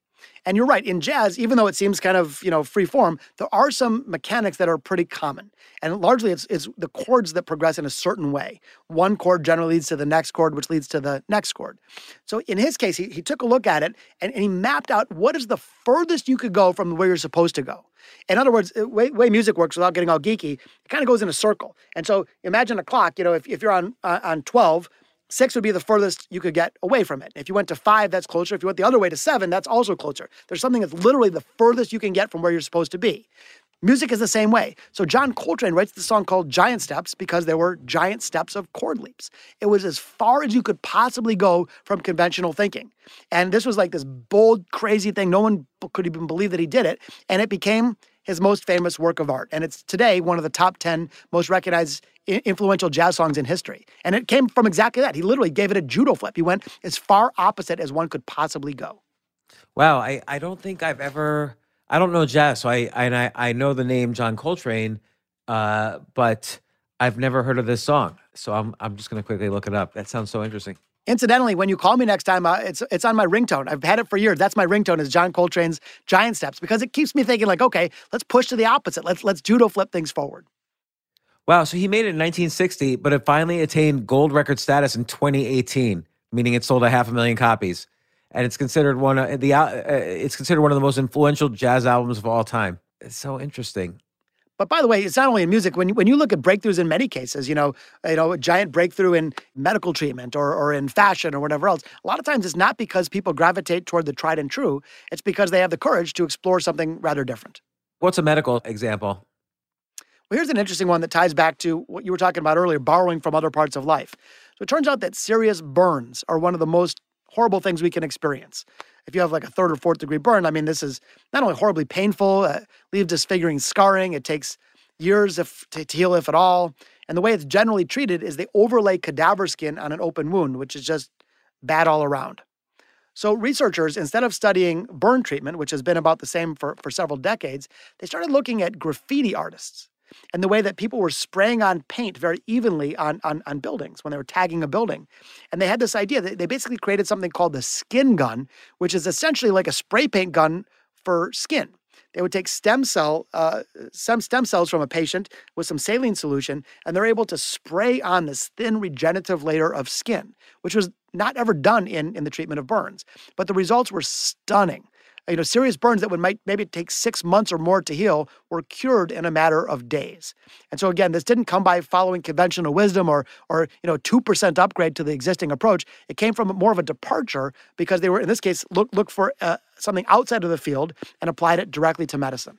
And you're right, in jazz, even though it seems kind of, you know, free form, there are some mechanics that are pretty common. And largely it's, it's the chords that progress in a certain way. One chord generally leads to the next chord, which leads to the next chord. So in his case, he, he took a look at it and, and he mapped out what is the furthest you could go from where you're supposed to go. In other words, way, way music works without getting all geeky, it kind of goes in a circle. And so imagine a clock, you know, if, if you're on uh, on 12, Six would be the furthest you could get away from it. If you went to five, that's closer. If you went the other way to seven, that's also closer. There's something that's literally the furthest you can get from where you're supposed to be. Music is the same way. So John Coltrane writes the song called Giant Steps because there were giant steps of chord leaps. It was as far as you could possibly go from conventional thinking. And this was like this bold, crazy thing. No one could even believe that he did it. And it became his most famous work of art. And it's today one of the top 10 most recognized influential jazz songs in history. And it came from exactly that. He literally gave it a judo flip. He went as far opposite as one could possibly go. Wow, I, I don't think I've ever I don't know jazz, so I I I know the name John Coltrane, uh, but I've never heard of this song. So I'm I'm just gonna quickly look it up. That sounds so interesting. Incidentally, when you call me next time, uh, it's it's on my ringtone. I've had it for years. That's my ringtone is John Coltrane's Giant Steps because it keeps me thinking like, okay, let's push to the opposite. Let's let's judo flip things forward. Wow, so he made it in 1960, but it finally attained gold record status in 2018, meaning it sold a half a million copies, and it's considered one of the uh, it's considered one of the most influential jazz albums of all time. It's so interesting. But by the way, it's not only in music. When you, when you look at breakthroughs in many cases, you know, you know, a giant breakthrough in medical treatment or or in fashion or whatever else. A lot of times, it's not because people gravitate toward the tried and true. It's because they have the courage to explore something rather different. What's a medical example? Well, here's an interesting one that ties back to what you were talking about earlier: borrowing from other parts of life. So it turns out that serious burns are one of the most horrible things we can experience if you have like a third or fourth degree burn, I mean, this is not only horribly painful, uh, leaves disfiguring scarring. It takes years if, to, to heal, if at all. And the way it's generally treated is they overlay cadaver skin on an open wound, which is just bad all around. So, researchers, instead of studying burn treatment, which has been about the same for, for several decades, they started looking at graffiti artists and the way that people were spraying on paint very evenly on, on, on buildings when they were tagging a building. And they had this idea that they basically created something called the skin gun, which is essentially like a spray paint gun for skin. They would take stem cell, uh, some stem cells from a patient with some saline solution, and they're able to spray on this thin regenerative layer of skin, which was not ever done in, in the treatment of burns. But the results were stunning you know, serious burns that would might maybe take six months or more to heal were cured in a matter of days. And so again, this didn't come by following conventional wisdom or or you know two percent upgrade to the existing approach. It came from more of a departure because they were in this case look look for uh, something outside of the field and applied it directly to medicine.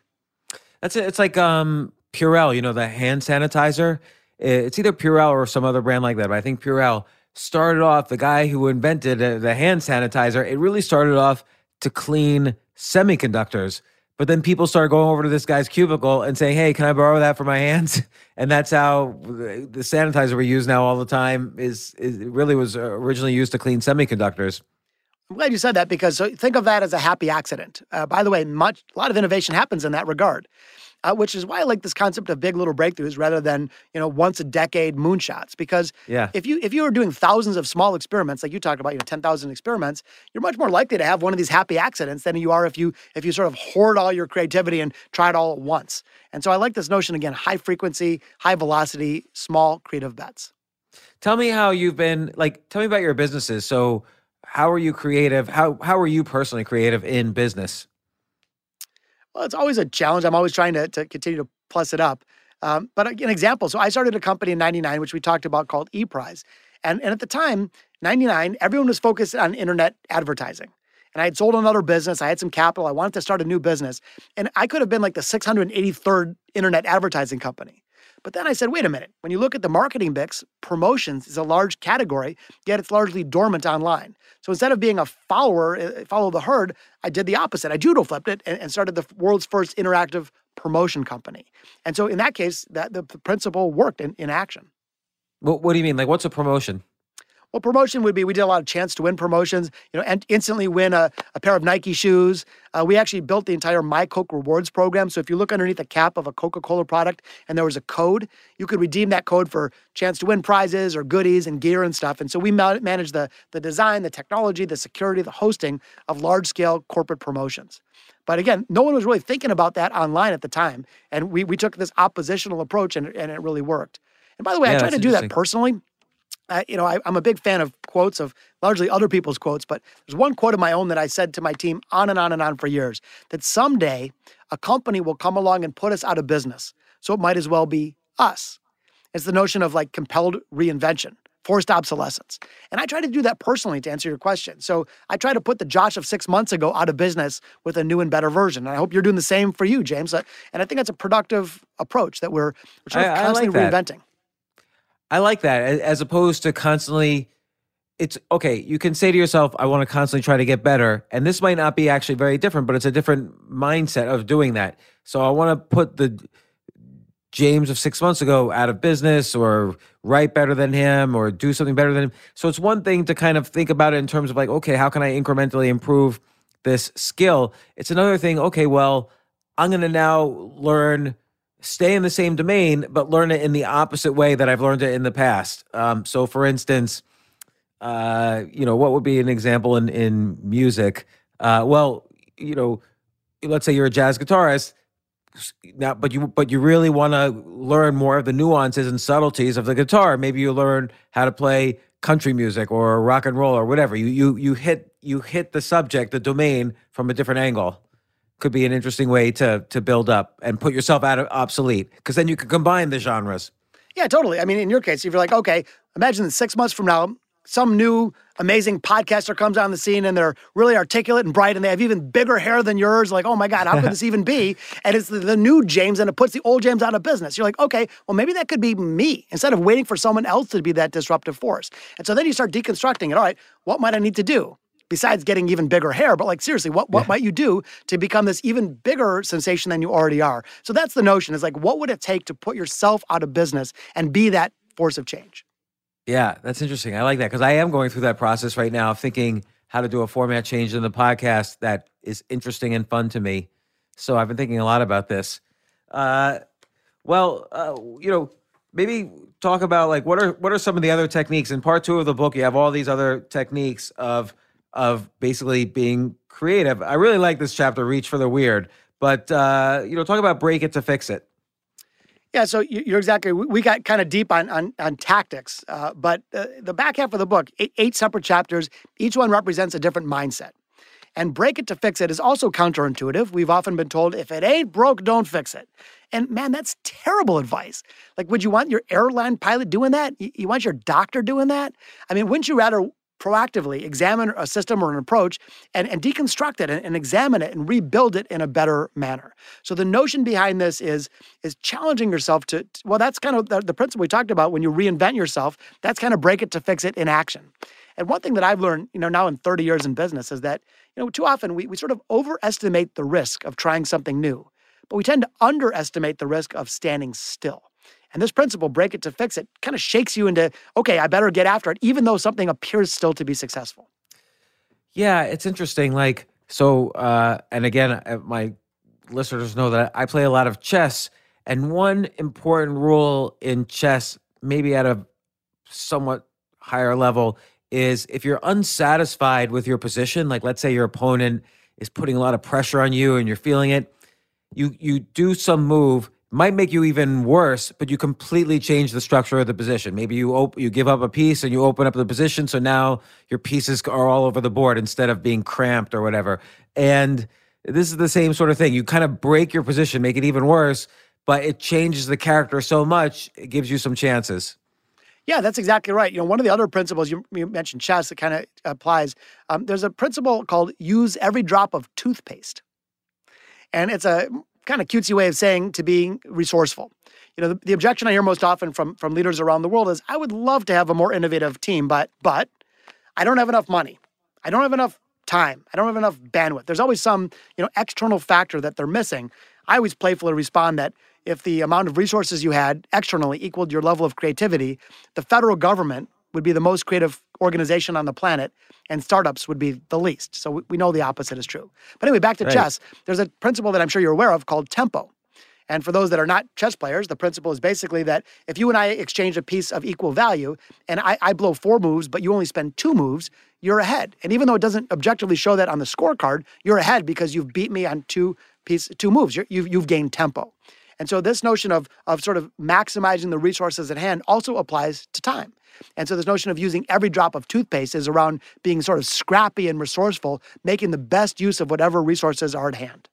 That's it. It's like um, Purell, you know, the hand sanitizer. It's either Purell or some other brand like that, but I think Purell started off the guy who invented the hand sanitizer. It really started off to clean semiconductors. But then people started going over to this guy's cubicle and saying, "Hey, can I borrow that for my hands?" *laughs* And that's how the sanitizer we use now all the time is, is really was originally used to clean semiconductors. I'm glad you said that because so think of that as a happy accident. Uh, by the way, much a lot of innovation happens in that regard uh, which is why I like this concept of big little breakthroughs rather than you know once a decade moonshots. Because yeah. if you if you are doing thousands of small experiments, like you talked about, you know, ten thousand experiments, you're much more likely to have one of these happy accidents than you are if you if you sort of hoard all your creativity and try it all at once. And so I like this notion again: high frequency, high velocity, small creative bets. Tell me how you've been like. Tell me about your businesses. So, how are you creative? How how are you personally creative in business? Well, it's always a challenge. I'm always trying to, to continue to plus it up. Um, but an example, so I started a company in 99, which we talked about called ePrize. And, and at the time, 99, everyone was focused on internet advertising. And I had sold another business. I had some capital. I wanted to start a new business. And I could have been like the 683rd internet advertising company. But then I said, wait a minute. When you look at the marketing mix, promotions is a large category, yet it's largely dormant online. So instead of being a follower, uh, follow the herd, I did the opposite. I judo flipped it and, and started the world's first interactive promotion company. And so in that case, that the, the principle worked in, in action. What, what do you mean? Like, what's a promotion? Well, promotion would be we did a lot of chance to win promotions, you know, and instantly win a, a pair of Nike shoes. Uh, we actually built the entire My Coke Rewards program. So if you look underneath the cap of a Coca Cola product and there was a code, you could redeem that code for chance to win prizes or goodies and gear and stuff. And so we ma- managed the, the design, the technology, the security, the hosting of large scale corporate promotions. But again, no one was really thinking about that online at the time. And we, we took this oppositional approach and, and it really worked. And by the way, yeah, I tried to do that personally. I, you know, I, am a big fan of quotes of largely other people's quotes, but there's one quote of my own that I said to my team on and on and on for years that someday a company will come along and put us out of business. So it might as well be us. It's the notion of like compelled reinvention forced obsolescence. And I try to do that personally to answer your question. So I try to put the Josh of six months ago out of business with a new and better version. And I hope you're doing the same for you, James. Uh, and I think that's a productive approach that we're, we're sort of I- I constantly like that. reinventing. I like that as opposed to constantly. It's okay. You can say to yourself, "I want to constantly try to get better," and this might not be actually very different, but it's a different mindset of doing that. So I want to put the James of six months ago out of business, or write better than him, or do something better than him. So it's one thing to kind of think about it in terms of like, okay, how can I incrementally improve this skill? It's another thing. Okay, well, I'm going to now learn stay in the same domain, but learn it in the opposite way that I've learned it in the past. Um, so, for instance, uh, you know, what would be an example in in music? Uh, well, you know, let's say you're a jazz guitarist now, but you but you really want to learn more of the nuances and subtleties of the guitar. Maybe you learn how to play country music or rock and roll or whatever. You you you hit you hit the subject, the domain from a different angle could be an interesting way to to build up and put yourself out of obsolete because then you can combine the genres. Yeah, totally. I mean, in your case, if you're like, okay, imagine that six months from now, some new amazing podcaster comes on the scene and they're really articulate and bright and they have even bigger hair than yours. Like, oh my God, how could this *laughs* even be? And it's the, the new James and it puts the old James out of business. You're like, okay, well, maybe that could be me instead of waiting for someone else to be that disruptive force. And so then you start deconstructing it. All right, what might I need to do? Besides getting even bigger hair, but like seriously, what, what might you do to become this even bigger sensation than you already are? So that's the notion is like, what would it take to put yourself out of business and be that force of change? Yeah, that's interesting. I like that because I am going through that process right now, thinking how to do a format change in the podcast that is interesting and fun to me. So I've been thinking a lot about this. Uh, well, uh, you know, maybe talk about like what are what are some of the other techniques in part two of the book? You have all these other techniques of of basically being creative. I really like this chapter, "Reach for the Weird," but uh, you know, talk about break it to fix it. Yeah, so you- you're exactly. we- We got kind of deep on on, on tactics, uh, but uh, the back half of the book, eight, eight separate chapters, each one represents a different mindset. And break it to fix it is also counterintuitive. We've often been told if it ain't broke, don't fix it. And man, that's terrible advice. Like, would you want your airline pilot doing that? You, you want your doctor doing that? I mean, wouldn't you rather proactively examine a system or an approach and, and deconstruct it and, and examine it and rebuild it in a better manner? So the notion behind this is is challenging yourself to well, that's kind of the, the principle we talked about when you reinvent yourself. That's kind of break it to fix it in action. And one thing that I've learned, you know, now in 30 years in business is that, you know, too often we, we sort of overestimate the risk of trying something new, but we tend to underestimate the risk of standing still. And this principle, break it to fix it, kind of shakes you into, okay, I better get after it, even though something appears still to be successful. Yeah, it's interesting. Like, so, uh, and again, uh, my listeners know that I play a lot of chess. And one important rule in chess, maybe at a somewhat higher level, is if you're unsatisfied with your position, like let's say your opponent is putting a lot of pressure on you and you're feeling it, you you do some move might make you even worse, but you completely change the structure of the position. Maybe you op- you give up a piece and you open up the position, so now your pieces are all over the board instead of being cramped or whatever. And this is the same sort of thing. You kind of break your position, make it even worse, but it changes the character so much, it gives you some chances. Yeah, that's exactly right. You know, one of the other principles you, you mentioned, chess, that kind of applies. Um, there's a principle called use every drop of toothpaste, and it's a kind of cutesy way of saying to being resourceful. You know, the, the objection I hear most often from from leaders around the world is, "I would love to have a more innovative team, but but I don't have enough money. I don't have enough time. I don't have enough bandwidth. There's always some you know external factor that they're missing." I always playfully respond that if the amount of resources you had externally equaled your level of creativity, the federal government would be the most creative organization on the planet, and startups would be the least. So we- we know the opposite is true. But anyway, back to Right. chess. There's a principle that I'm sure you're aware of called tempo. And for those that are not chess players, the principle is basically that if you and I exchange a piece of equal value and I, I blow four moves, but you only spend two moves, you're ahead. And even though it doesn't objectively show that on the scorecard, you're ahead because you've beat me on two piece, two moves. You're, you've, you've gained tempo. And so this notion of, of sort of maximizing the resources at hand also applies to time. And so this notion of using every drop of toothpaste is around being sort of scrappy and resourceful, making the best use of whatever resources are at hand.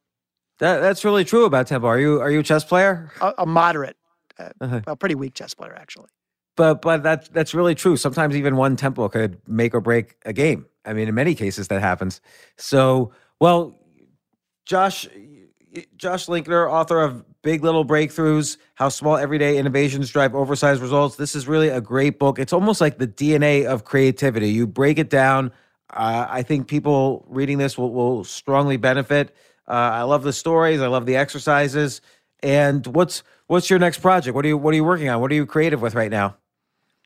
That, that's really true about tempo. Are you are you a chess player? A, a moderate, uh, Uh-huh. a pretty weak chess player, actually. but but that's that's really true. Sometimes even one tempo could make or break a game. I mean, in many cases that happens. So, well, Josh, Josh Linkner, author of Big Little Breakthroughs: How Small Everyday Innovations Drive Oversized Results. This is really a great book. It's almost like the DNA of creativity. You break it down. Uh, I think people reading this will, will strongly benefit. Uh, I love the stories. I love the exercises. And what's what's your next project? What are you what are you working on? What are you creative with right now?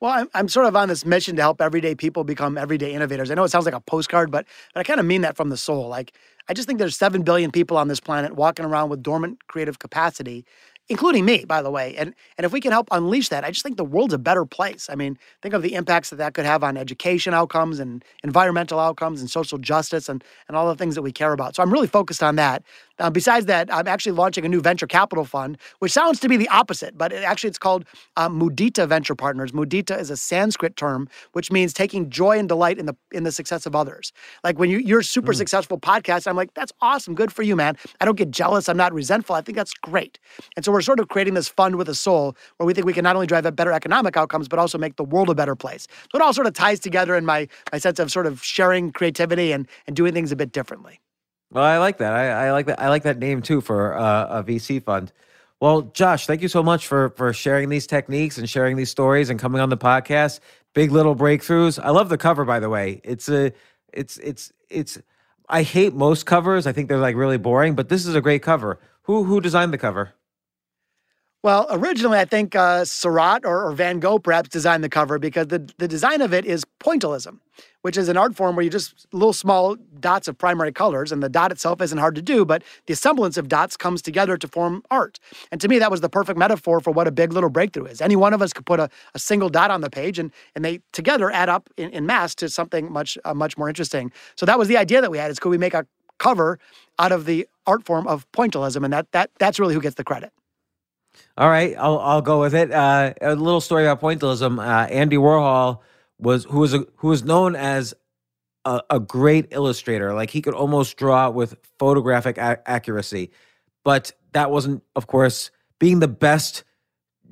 Well, I'm, I'm sort of on this mission to help everyday people become everyday innovators. I know it sounds like a postcard, but, but I kind of mean that from the soul. Like, I just think there's 7 billion people on this planet walking around with dormant creative capacity including me, by the way. And and if we can help unleash that, I just think the world's a better place. I mean, think of the impacts that that could have on education outcomes and environmental outcomes and social justice and and all the things that we care about. So I'm really focused on that. Uh, besides that, I'm actually launching a new venture capital fund, which sounds to be the opposite, but it, actually it's called uh, Mudita Venture Partners. Mudita is a Sanskrit term which means taking joy and delight in the in the success of others. Like when you you're super mm. successful podcast, I'm like, that's awesome, good for you, man. I don't get jealous. I'm not resentful. I think that's great. And so we're sort of creating this fund with a soul where we think we can not only drive a better economic outcomes, but also make the world a better place. So it all sort of ties together in my my sense of sort of sharing creativity and and doing things a bit differently. Well, I like that. I, I like that. I like that name too for uh, a VC fund. Well, Josh, thank you so much for for sharing these techniques and sharing these stories and coming on the podcast. Big little breakthroughs. I love the cover, by the way. It's a, it's it's it's. I hate most covers. I think they're like really boring, but this is a great cover. Who who designed the cover? Well, originally, I think uh, Seurat or, or, Van Gogh perhaps designed the cover because the, the design of it is pointillism, which is an art form where you just little small dots of primary colors, and the dot itself isn't hard to do, but the semblance of dots comes together to form art. And to me, that was the perfect metaphor for what a big little breakthrough is. Any one of us could put a, a single dot on the page, and, and they together add up in, in mass to something much uh, much more interesting. So that was the idea that we had: is could we make a cover out of the art form of pointillism, and that that that's really who gets the credit. All right, I'll I'll go with it. Uh, a little story about pointillism. Uh, Andy Warhol was who was a, who was known as a, a, great illustrator. Like he could almost draw with photographic a- accuracy, but that wasn't, of course, being the best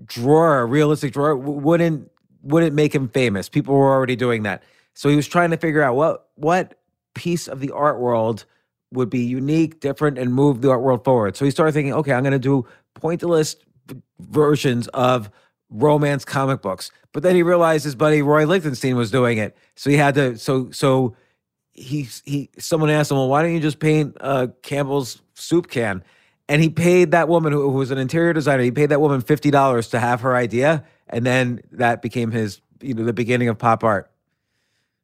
drawer, realistic drawer wouldn't wouldn't make him famous. People were already doing that, so he was trying to figure out what what piece of the art world would be unique, different, and move the art world forward. So he started thinking, okay, I'm going to do pointillist versions of romance comic books. But then he realized his buddy Roy Lichtenstein was doing it, so he had to. So so he he. Someone asked him, "Well, why don't you just paint uh, Campbell's soup can?" And he paid that woman who, who was an interior designer. He paid that woman fifty dollars to have her idea, and then that became his you know the beginning of pop art.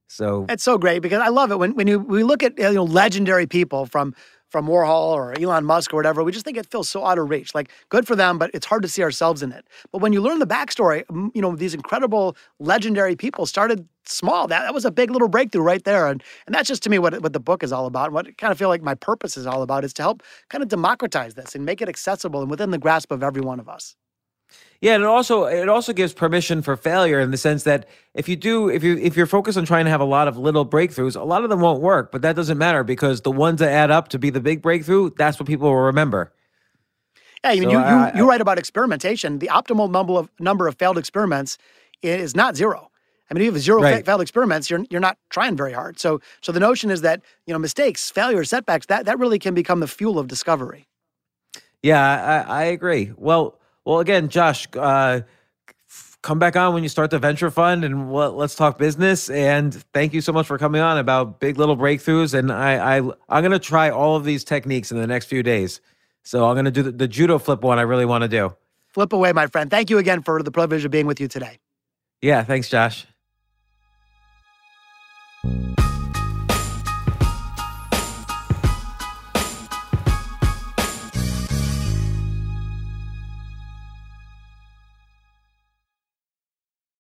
So it's so great because I love it when when you we look at you know legendary people from from Warhol or Elon Musk or whatever, we just think it feels so out of reach. Like, good for them, but it's hard to see ourselves in it. But when you learn the backstory, you know, these incredible, legendary people started small. That, that was a big little breakthrough right there. And, and that's just to me what, what the book is all about. And what I kind of feel like my purpose is all about is to help kind of democratize this and make it accessible and within the grasp of every one of us. Yeah, and it also it also gives permission for failure in the sense that if you do if you if you're focused on trying to have a lot of little breakthroughs, a lot of them won't work, but that doesn't matter because the ones that add up to be the big breakthrough, that's what people will remember. Yeah, I mean, so you, I, you, you write about experimentation. The optimal number of number of failed experiments is not zero. I mean, if you have zero right. failed experiments, you're you're not trying very hard. So so the notion is that you know mistakes, failures, setbacks that that really can become the fuel of discovery. Yeah, I, I agree. Well, well, again, Josh, uh, come back on when you start the venture fund and we'll, let's talk business. And thank you so much for coming on about big little breakthroughs. And I, I I'm gonna try all of these techniques in the next few days. So I'm gonna do the, the judo flip one. I really want to do. Flip away, my friend. Thank you again for the privilege of being with you today. Yeah, thanks, Josh.